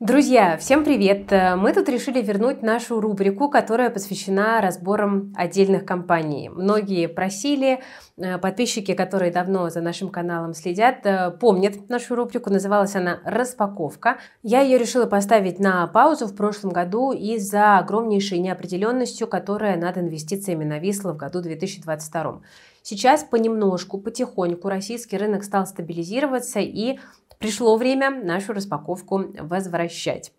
Друзья, всем привет! Мы тут решили вернуть нашу рубрику, которая посвящена разборам отдельных компаний. Многие просили, э, подписчики, которые давно за нашим каналом следят, э, помнят нашу рубрику, называлась она «Распаковка». Я ее решила поставить на паузу в прошлом году из-за огромнейшей неопределенностью, которая над инвестициями нависла в году 2022. Сейчас понемножку, потихоньку российский рынок стал стабилизироваться и Пришло время нашу распаковку возвращать.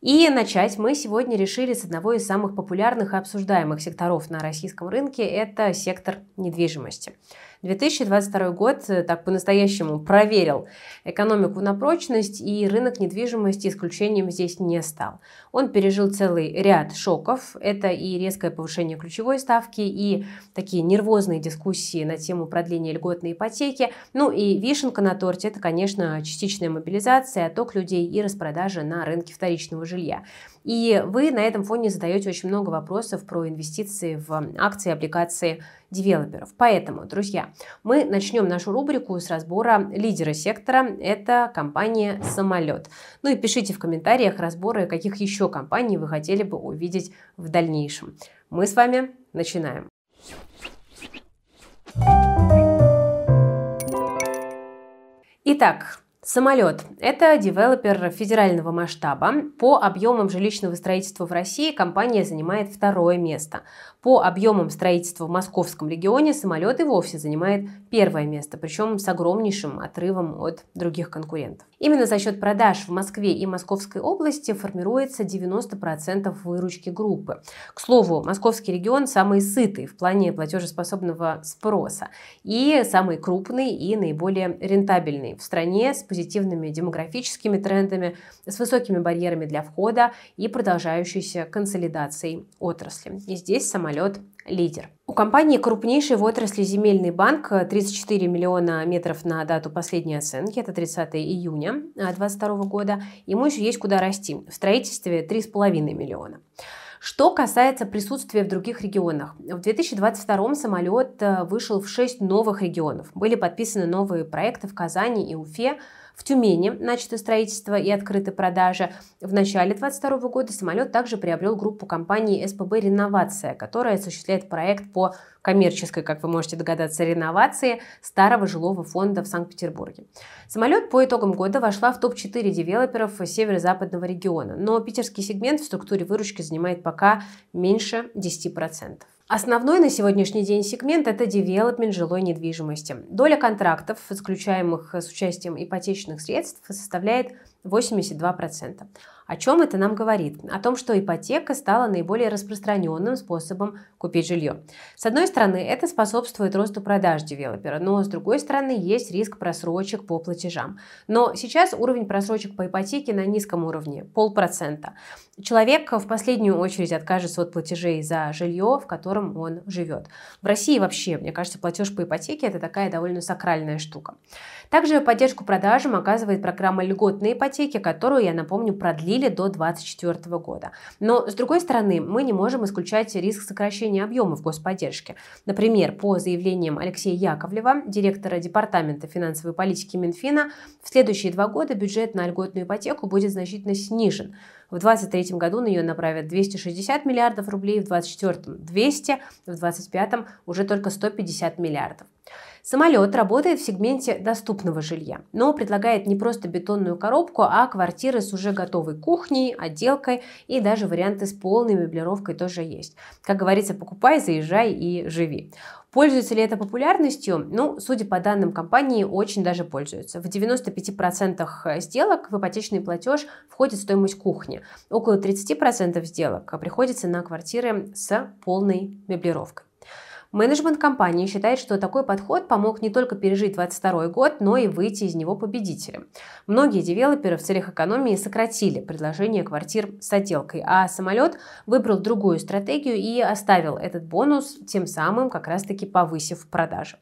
И начать мы сегодня решили с одного из самых популярных и обсуждаемых секторов на российском рынке – это сектор недвижимости. 2022 год э, так по-настоящему проверил экономику на прочность, и рынок недвижимости исключением здесь не стал. Он пережил целый ряд шоков. Это и резкое повышение ключевой ставки, и такие нервозные дискуссии на тему продления льготной ипотеки. Ну и вишенка на торте – это, конечно, частичная мобилизация, отток людей и распродажа на рынке вторичного жилья. И вы на этом фоне задаете очень много вопросов про инвестиции в акции, облигации девелоперов. Поэтому, друзья, мы начнем нашу рубрику с разбора лидера сектора. Это компания «Самолет». Ну и пишите в комментариях разборы, каких еще компаний вы хотели бы увидеть в дальнейшем. Мы с вами начинаем. Итак, Самолет – это девелопер федерального масштаба. По объемам жилищного строительства в России компания занимает второе место. По объемам строительства в московском регионе самолет и вовсе занимает первое место, причем с огромнейшим отрывом от других конкурентов. Именно за счет продаж в Москве и Московской области формируется 90% выручки группы. К слову, московский регион самый сытый в плане платежеспособного спроса и самый крупный и наиболее рентабельный в стране с позитивными демографическими трендами, с высокими барьерами для входа и продолжающейся консолидацией отрасли. И здесь самолет лидер. У компании крупнейший в отрасли земельный банк 34 миллиона метров на дату последней оценки, это 30 июня 2022 года. Ему еще есть куда расти. В строительстве 3,5 миллиона. Что касается присутствия в других регионах. В 2022 самолет э, вышел в 6 новых регионов. Были подписаны новые проекты в Казани и Уфе, в Тюмени начато строительство и открыты продажи. В начале 2022 года самолет также приобрел группу компании СПБ «Реновация», которая осуществляет проект по коммерческой, как вы можете догадаться, реновации старого жилого фонда в Санкт-Петербурге. Самолет по итогам года вошла в топ-4 девелоперов северо-западного региона, но питерский сегмент в структуре выручки занимает пока меньше 10%. Основной на сегодняшний день сегмент – это девелопмент жилой недвижимости. Доля контрактов, заключаемых с участием ипотечных средств, составляет 82%. О чем это нам говорит? О том, что ипотека стала наиболее распространенным способом купить жилье. С одной стороны, это способствует росту продаж девелопера, но с другой стороны, есть риск просрочек по платежам. Но сейчас уровень просрочек по ипотеке на низком уровне – полпроцента. Человек в последнюю очередь откажется от платежей за жилье, в котором он живет. В России вообще, мне кажется, платеж по ипотеке – это такая довольно сакральная штука. Также поддержку продажам оказывает программа льготной ипотеки, которую, я напомню, продлили до 2024 года. Но, с другой стороны, мы не можем исключать риск сокращения объемов господдержки. Например, по заявлениям Алексея Яковлева, директора Департамента финансовой политики Минфина, в следующие два года бюджет на льготную ипотеку будет значительно снижен. В 2023 году на нее направят 260 миллиардов рублей, в 2024 – 200, в 2025 уже только 150 миллиардов. Самолет работает в сегменте доступного жилья, но предлагает не просто бетонную коробку, а квартиры с уже готовой кухней, отделкой и даже варианты с полной меблировкой тоже есть. Как говорится, покупай, заезжай и живи. Пользуется ли это популярностью? Ну, судя по данным компании, очень даже пользуются. В 95% сделок в ипотечный платеж входит стоимость кухни. Около 30% сделок приходится на квартиры с полной меблировкой. Менеджмент компании считает, что такой подход помог не только пережить 2022 год, но и выйти из него победителем. Многие девелоперы в целях экономии сократили предложение квартир с отделкой, а самолет выбрал другую стратегию и оставил этот бонус, тем самым как раз-таки повысив продажи.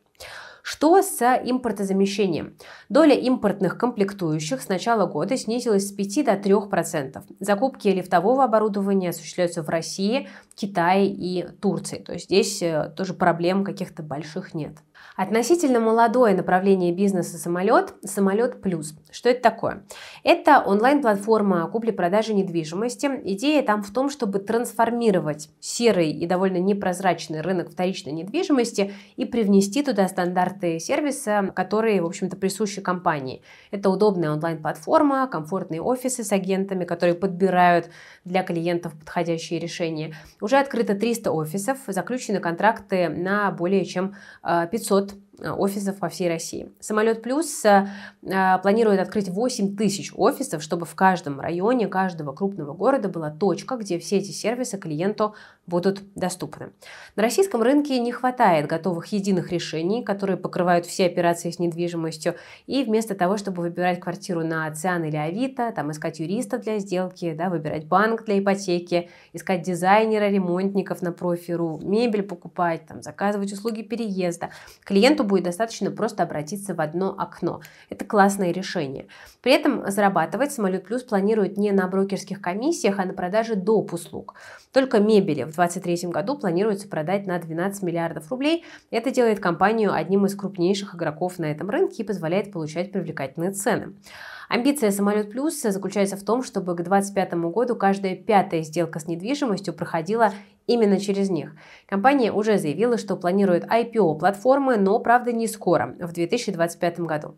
Что с импортозамещением? Доля импортных комплектующих с начала года снизилась с 5 до 3%. Закупки лифтового оборудования осуществляются в России, Китае и Турции. То есть здесь э, тоже проблем каких-то больших нет. Относительно молодое направление бизнеса «Самолет» – «Самолет Плюс». Что это такое? Это онлайн-платформа купли-продажи недвижимости. Идея там в том, чтобы трансформировать серый и довольно непрозрачный рынок вторичной недвижимости и привнести туда стандарты сервиса, которые, в общем-то, присущи компании. Это удобная онлайн-платформа, комфортные офисы с агентами, которые подбирают для клиентов подходящие решения. Уже открыто 300 офисов, заключены контракты на более чем 500 500 Э, офисов по всей России. Самолет Плюс э, э, планирует открыть 8 тысяч офисов, чтобы в каждом районе каждого крупного города была точка, где все эти сервисы клиенту будут доступны. На российском рынке не хватает готовых единых решений, которые покрывают все операции с недвижимостью, и вместо того, чтобы выбирать квартиру на Циан или Авито, там искать юриста для сделки, да, выбирать банк для ипотеки, искать дизайнера, ремонтников на профиру, мебель покупать, там, заказывать услуги переезда, клиенту будет достаточно просто обратиться в одно окно. Это классное решение. При этом зарабатывать Самолет Плюс планирует не на брокерских комиссиях, а на продаже доп. услуг. Только мебели в 2023 году планируется продать на 12 миллиардов рублей. Это делает компанию одним из крупнейших игроков на этом рынке и позволяет получать привлекательные цены. Амбиция «Самолет Плюс» заключается в том, чтобы к 2025 году каждая пятая сделка с недвижимостью проходила именно через них. Компания уже заявила, что планирует IPO платформы, но, правда, не скоро, в 2025 году.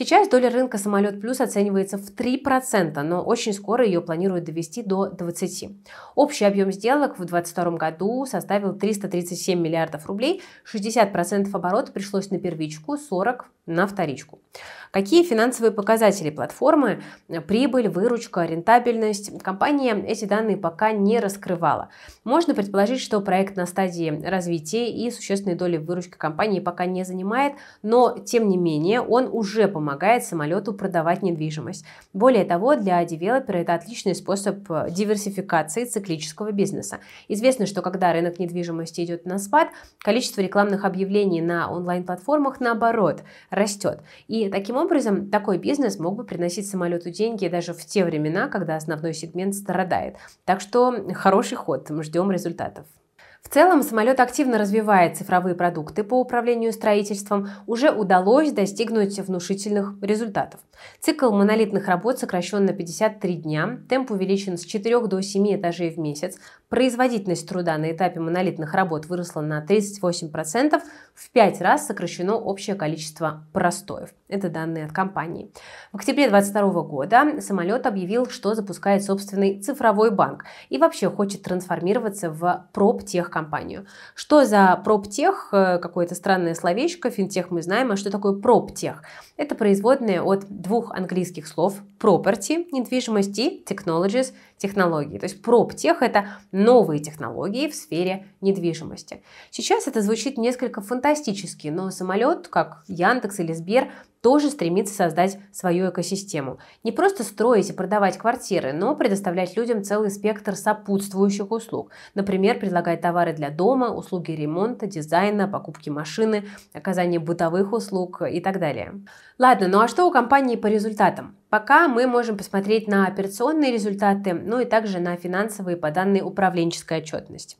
Сейчас доля рынка «Самолет Плюс» оценивается в 3%, но очень скоро ее планируют довести до 20%. Общий объем сделок в 2022 году составил 337 миллиардов рублей, 60% оборота пришлось на первичку, 40% на вторичку. Какие финансовые показатели платформы, прибыль, выручка, рентабельность, компания эти данные пока не раскрывала. Можно предположить, что проект на стадии развития и существенной доли выручки компании пока не занимает, но тем не менее он уже помогает самолету продавать недвижимость. Более того, для девелопера это отличный способ диверсификации циклического бизнеса. Известно, что когда рынок недвижимости идет на спад, количество рекламных объявлений на онлайн-платформах наоборот растет. И таким образом, такой бизнес мог бы приносить самолету деньги даже в те времена, когда основной сегмент страдает. Так что хороший ход, ждем результатов. В целом, самолет активно развивает цифровые продукты по управлению строительством, уже удалось достигнуть внушительных результатов. Цикл монолитных работ сокращен на 53 дня, темп увеличен с 4 до 7 этажей в месяц, производительность труда на этапе монолитных работ выросла на 38%, в 5 раз сокращено общее количество простоев. Это данные от компании. В октябре 2022 года самолет объявил, что запускает собственный цифровой банк и вообще хочет трансформироваться в проптех-компанию. Что за проптех? Э, какое-то странное словечко, финтех мы знаем, а что такое проптех? Это производное от двух английских слов property, недвижимость и technologies, технологии. То есть проптех – это новые технологии в сфере недвижимости. Сейчас это звучит несколько фантастически, но самолет, как Яндекс или Сбер, тоже стремится создать свою экосистему. Не просто строить и продавать квартиры, но предоставлять людям целый спектр сопутствующих услуг. Например, предлагать товары для дома, услуги ремонта, дизайна, покупки машины, оказание бытовых услуг и так далее. Ладно, ну а что у компании по результатам? Пока мы можем посмотреть на операционные результаты, ну и также на финансовые по данной управленческой отчетности.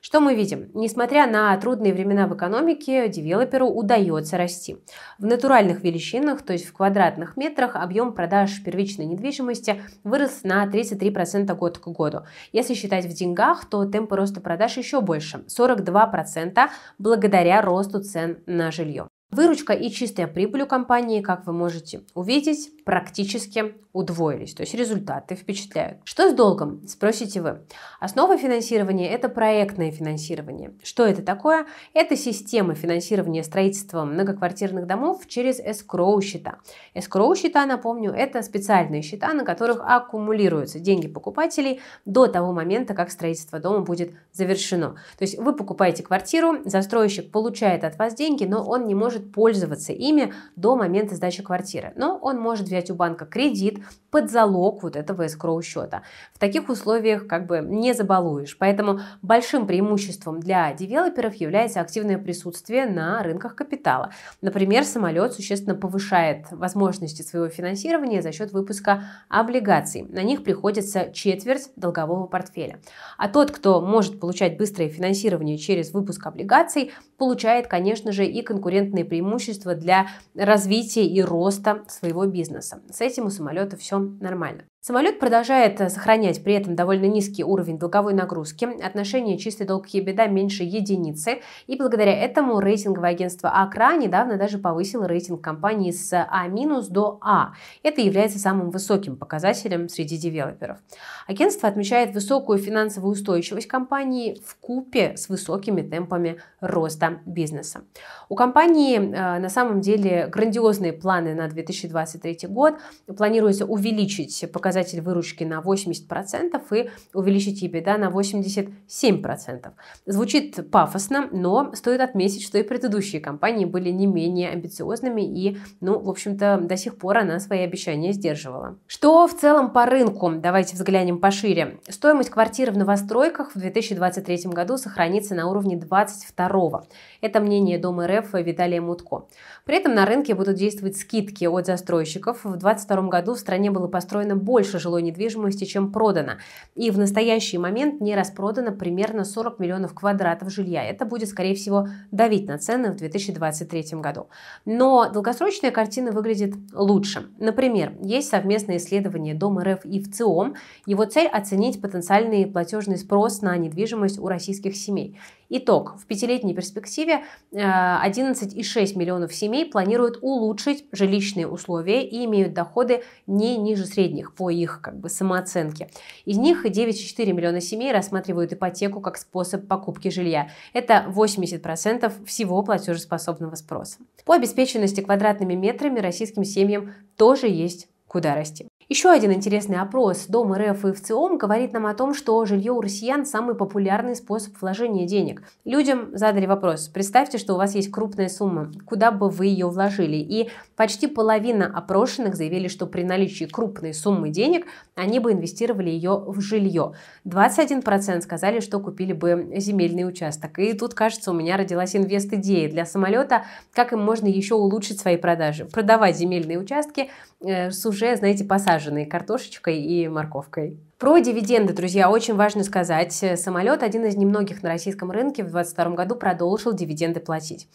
Что мы видим? Несмотря на трудные времена в экономике, девелоперу удается расти. В натуральных величинах, то есть в квадратных метрах, объем продаж первичной недвижимости вырос на 33% год к году. Если считать в деньгах, то темпы роста продаж еще больше – 42% благодаря росту цен на жилье. Выручка и чистая прибыль у компании, как вы можете увидеть, практически удвоились, то есть результаты впечатляют. Что с долгом, спросите вы. Основа финансирования – это проектное финансирование. Что это такое? Это система финансирования строительства многоквартирных домов через escrow счета. Escrow счета, напомню, это специальные счета, на которых аккумулируются деньги покупателей до того момента, как строительство дома будет завершено. То есть вы покупаете квартиру, застройщик получает от вас деньги, но он не может пользоваться ими до момента сдачи квартиры. Но он может ввиду взять у банка кредит под залог вот этого escrow счета. В таких условиях как бы не забалуешь. Поэтому большим преимуществом для девелоперов является активное присутствие на рынках капитала. Например, самолет существенно повышает возможности своего финансирования за счет выпуска облигаций. На них приходится четверть долгового портфеля. А тот, кто может получать быстрое финансирование через выпуск облигаций, получает, конечно же, и конкурентные преимущества для развития и роста своего бизнеса. С этим у самолета все нормально. Самолет продолжает э, сохранять при этом довольно низкий уровень долговой нагрузки, отношение чистый долг к беда меньше единицы, и благодаря этому рейтинговое агентство АКРА недавно даже повысило рейтинг компании с А- до А. Это является самым высоким показателем среди девелоперов. Агентство отмечает высокую финансовую устойчивость компании в купе с высокими темпами роста бизнеса. У компании э, на самом деле грандиозные планы на 2023 год. Планируется увеличить показатели показатель выручки на 80% и увеличить EBITDA на 87%. Звучит пафосно, но стоит отметить, что и предыдущие компании были не менее амбициозными и, ну, в общем-то, до сих пор она свои обещания сдерживала. Что в целом по рынку? Давайте взглянем пошире. Стоимость квартир в новостройках в 2023 году сохранится на уровне 22 Это мнение Дома РФ Виталия Мутко. При этом на рынке будут действовать скидки от застройщиков. В 2022 году в стране было построено больше больше жилой недвижимости, чем продано. И в настоящий момент не распродано примерно 40 миллионов квадратов жилья. Это будет, скорее всего, давить на цены в 2023 году. Но долгосрочная картина выглядит лучше. Например, есть совместное исследование Дом РФ и ВЦИОМ. Его цель – оценить потенциальный платежный спрос на недвижимость у российских семей. Итог. В пятилетней перспективе 11,6 э, миллионов семей планируют улучшить жилищные условия и имеют доходы не ниже средних по их как бы, самооценке. Из них 9,4 миллиона семей рассматривают ипотеку как способ покупки жилья. Это 80% всего платежеспособного спроса. По обеспеченности квадратными метрами российским семьям тоже есть куда расти. Еще один интересный опрос Дом РФ и ВЦИОМ говорит нам о том, что жилье у россиян самый популярный способ вложения денег. Людям задали вопрос, представьте, что у вас есть крупная сумма, куда бы вы ее вложили? И почти половина опрошенных заявили, что при наличии крупной суммы денег они бы инвестировали ее в жилье. 21% сказали, что купили бы земельный участок. И тут, кажется, у меня родилась инвест-идея для самолета, как им можно еще улучшить свои продажи. Продавать земельные участки э, с уже, знаете, посаженными посаженные картошечкой и морковкой. Про дивиденды, друзья, очень важно сказать. Самолет, один из немногих на российском рынке, в 2022 году продолжил дивиденды платить.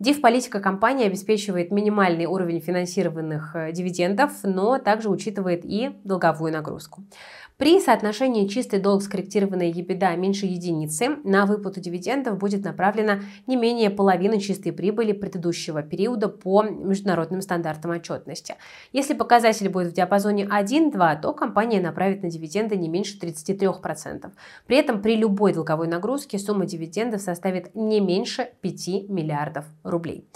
Див-политика компании обеспечивает минимальный уровень финансированных э, дивидендов, но также учитывает и долговую нагрузку. При соотношении чистый долг скорректированной EBITDA меньше единицы на выплату дивидендов будет направлено не менее половины чистой прибыли предыдущего периода по международным стандартам отчетности. Если показатель будет в диапазоне 1-2, то компания направит на дивиденды не меньше 33%. При этом при любой долговой нагрузке сумма дивидендов составит не меньше 5 миллиардов рублей.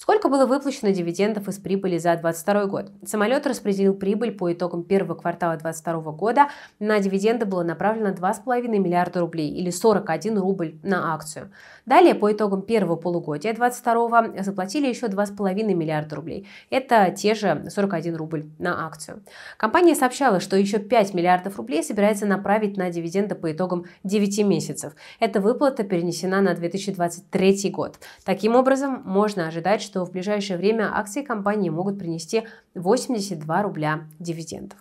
Сколько было выплачено дивидендов из прибыли за 2022 год? Самолет распределил прибыль по итогам первого квартала 2022 года. На дивиденды было направлено 2,5 миллиарда рублей или 41 рубль на акцию. Далее, по итогам первого полугодия 2022 заплатили еще 2,5 миллиарда рублей. Это те же 41 рубль на акцию. Компания сообщала, что еще 5 миллиардов рублей собирается направить на дивиденды по итогам 9 месяцев. Эта выплата перенесена на 2023 год. Таким образом, можно ожидать, что в ближайшее время акции компании могут принести 82 рубля дивидендов.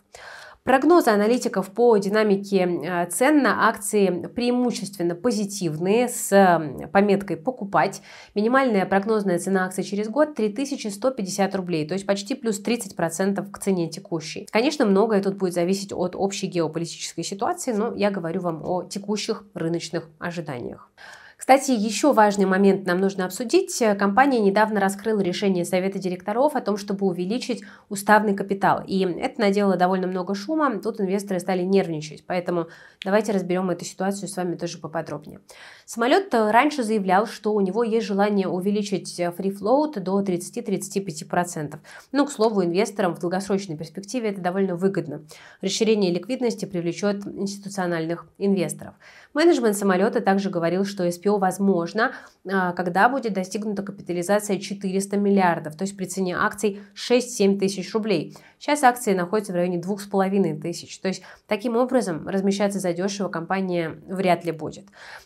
Прогнозы аналитиков по динамике э, цен на акции преимущественно позитивные с пометкой «покупать». Минимальная прогнозная цена акций через год 3150 рублей, то есть почти плюс 30% к цене текущей. Конечно, многое тут будет зависеть от общей геополитической ситуации, но я говорю вам о текущих рыночных ожиданиях. Кстати, еще важный момент нам нужно обсудить. Компания недавно раскрыла решение Совета директоров о том, чтобы увеличить уставный капитал. И это наделало довольно много шума. Тут инвесторы стали нервничать. Поэтому давайте разберем эту ситуацию с вами тоже поподробнее. Самолет раньше заявлял, что у него есть желание увеличить free float до 30-35%. Но, к слову, инвесторам в долгосрочной перспективе это довольно выгодно. Расширение ликвидности привлечет институциональных инвесторов. Менеджмент самолета также говорил, что SPO SPO возможно, а, когда будет достигнута капитализация 400 миллиардов, то есть при цене акций 6-7 тысяч рублей. Сейчас акции находятся в районе 2,5 тысяч. То есть таким образом размещаться задешево компания вряд ли будет.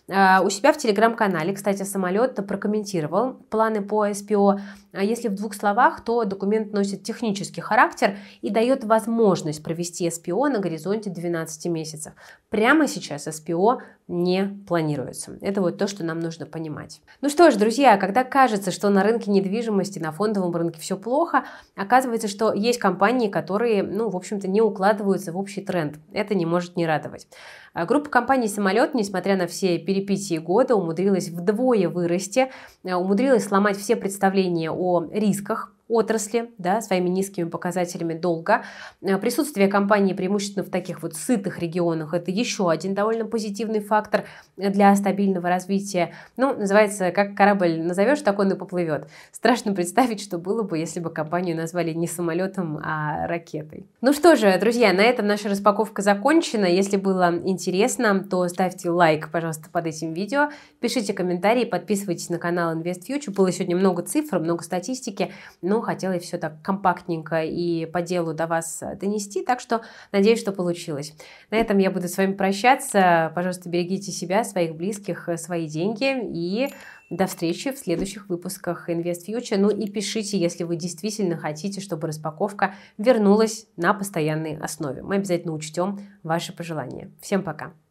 А, у себя в телеграм-канале, кстати, самолет прокомментировал планы по SPO. А если в двух словах, то документ носит технический характер и дает возможность провести SPO на горизонте 12 месяцев. Прямо сейчас SPO не планируется. Это вот то, что нам нужно понимать. Ну что ж, друзья, когда кажется, что на рынке недвижимости, на фондовом рынке все плохо, оказывается, что есть компании, которые, ну, в общем-то, не укладываются в общий тренд. Это не может не радовать. А группа компаний «Самолет», несмотря на все перипетии года, умудрилась вдвое вырасти, а, умудрилась сломать все представления о рисках отрасли, да, своими низкими показателями долга. Э, присутствие компании преимущественно в таких вот сытых регионах – это еще один довольно позитивный фактор для стабильного развития. Ну, называется, как корабль назовешь, так он и поплывет. Страшно представить, что было бы, если бы компанию назвали не самолетом, а ракетой. Ну что же, друзья, на этом наша распаковка закончена. Если было интересно, то ставьте лайк, пожалуйста, под этим видео, пишите комментарии, подписывайтесь на канал Invest Future. Было сегодня много цифр, много статистики, но хотелось все так компактненько и по делу до вас донести, так что надеюсь, что получилось. На этом я буду с вами прощаться. Пожалуйста, берегите себя, своих близких, свои деньги и до встречи в следующих выпусках Invest Future. Ну и пишите, если вы действительно хотите, чтобы распаковка вернулась на постоянной основе. Мы обязательно учтем ваши пожелания. Всем пока!